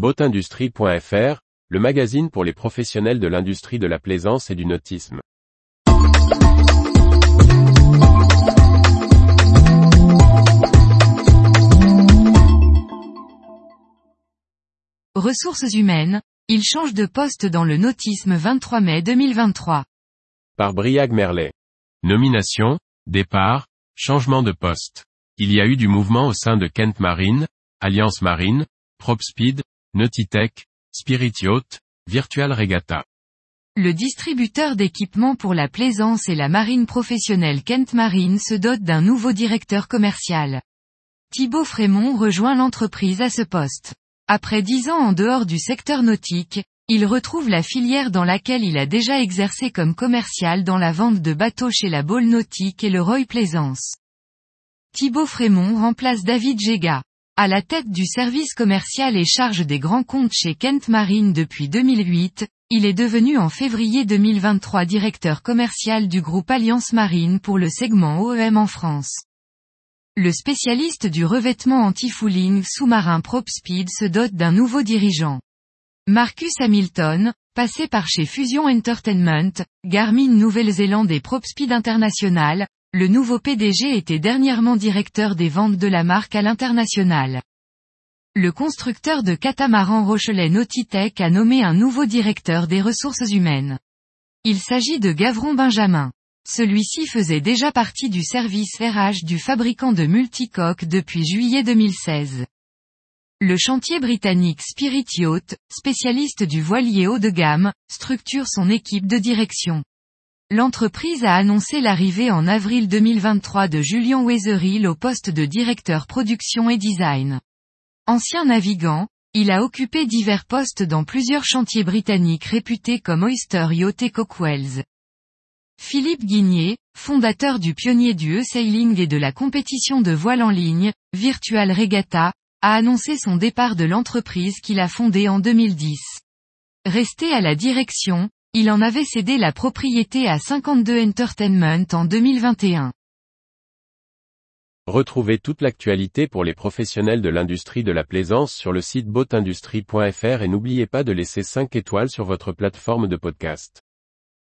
Boatindustrie.fr, le magazine pour les professionnels de l'industrie de la plaisance et du nautisme. Ressources humaines, il change de poste dans le nautisme 23 mai 2023. Par Briag Merlet. Nomination, départ, changement de poste. Il y a eu du mouvement au sein de Kent Marine, Alliance Marine, PropSpeed, Nautitech, Spirit Yacht, Virtual Regatta. Le distributeur d'équipements pour la plaisance et la marine professionnelle Kent Marine se dote d'un nouveau directeur commercial. Thibaut Frémont rejoint l'entreprise à ce poste. Après dix ans en dehors du secteur nautique, il retrouve la filière dans laquelle il a déjà exercé comme commercial dans la vente de bateaux chez la Baule Nautique et le Roy Plaisance. Thibaut Frémont remplace David Géga. À la tête du service commercial et charge des grands comptes chez Kent Marine depuis 2008, il est devenu en février 2023 directeur commercial du groupe Alliance Marine pour le segment OEM en France. Le spécialiste du revêtement anti-fouling sous-marin PropSpeed se dote d'un nouveau dirigeant. Marcus Hamilton, passé par chez Fusion Entertainment, Garmin Nouvelle-Zélande et PropSpeed International, le nouveau PDG était dernièrement directeur des ventes de la marque à l'international. Le constructeur de catamaran Rochelet Nautitech a nommé un nouveau directeur des ressources humaines. Il s'agit de Gavron Benjamin. Celui-ci faisait déjà partie du service RH du fabricant de multicoques depuis juillet 2016. Le chantier britannique Spirit Yacht, spécialiste du voilier haut de gamme, structure son équipe de direction. L'entreprise a annoncé l'arrivée en avril 2023 de Julian Wetherill au poste de directeur production et design. Ancien navigant, il a occupé divers postes dans plusieurs chantiers britanniques réputés comme Oyster Yacht et Cockwells. Philippe Guigné, fondateur du pionnier du e-sailing et de la compétition de voile en ligne, Virtual Regatta, a annoncé son départ de l'entreprise qu'il a fondée en 2010. Resté à la direction, il en avait cédé la propriété à 52 Entertainment en 2021. Retrouvez toute l'actualité pour les professionnels de l'industrie de la plaisance sur le site boatindustrie.fr et n'oubliez pas de laisser 5 étoiles sur votre plateforme de podcast.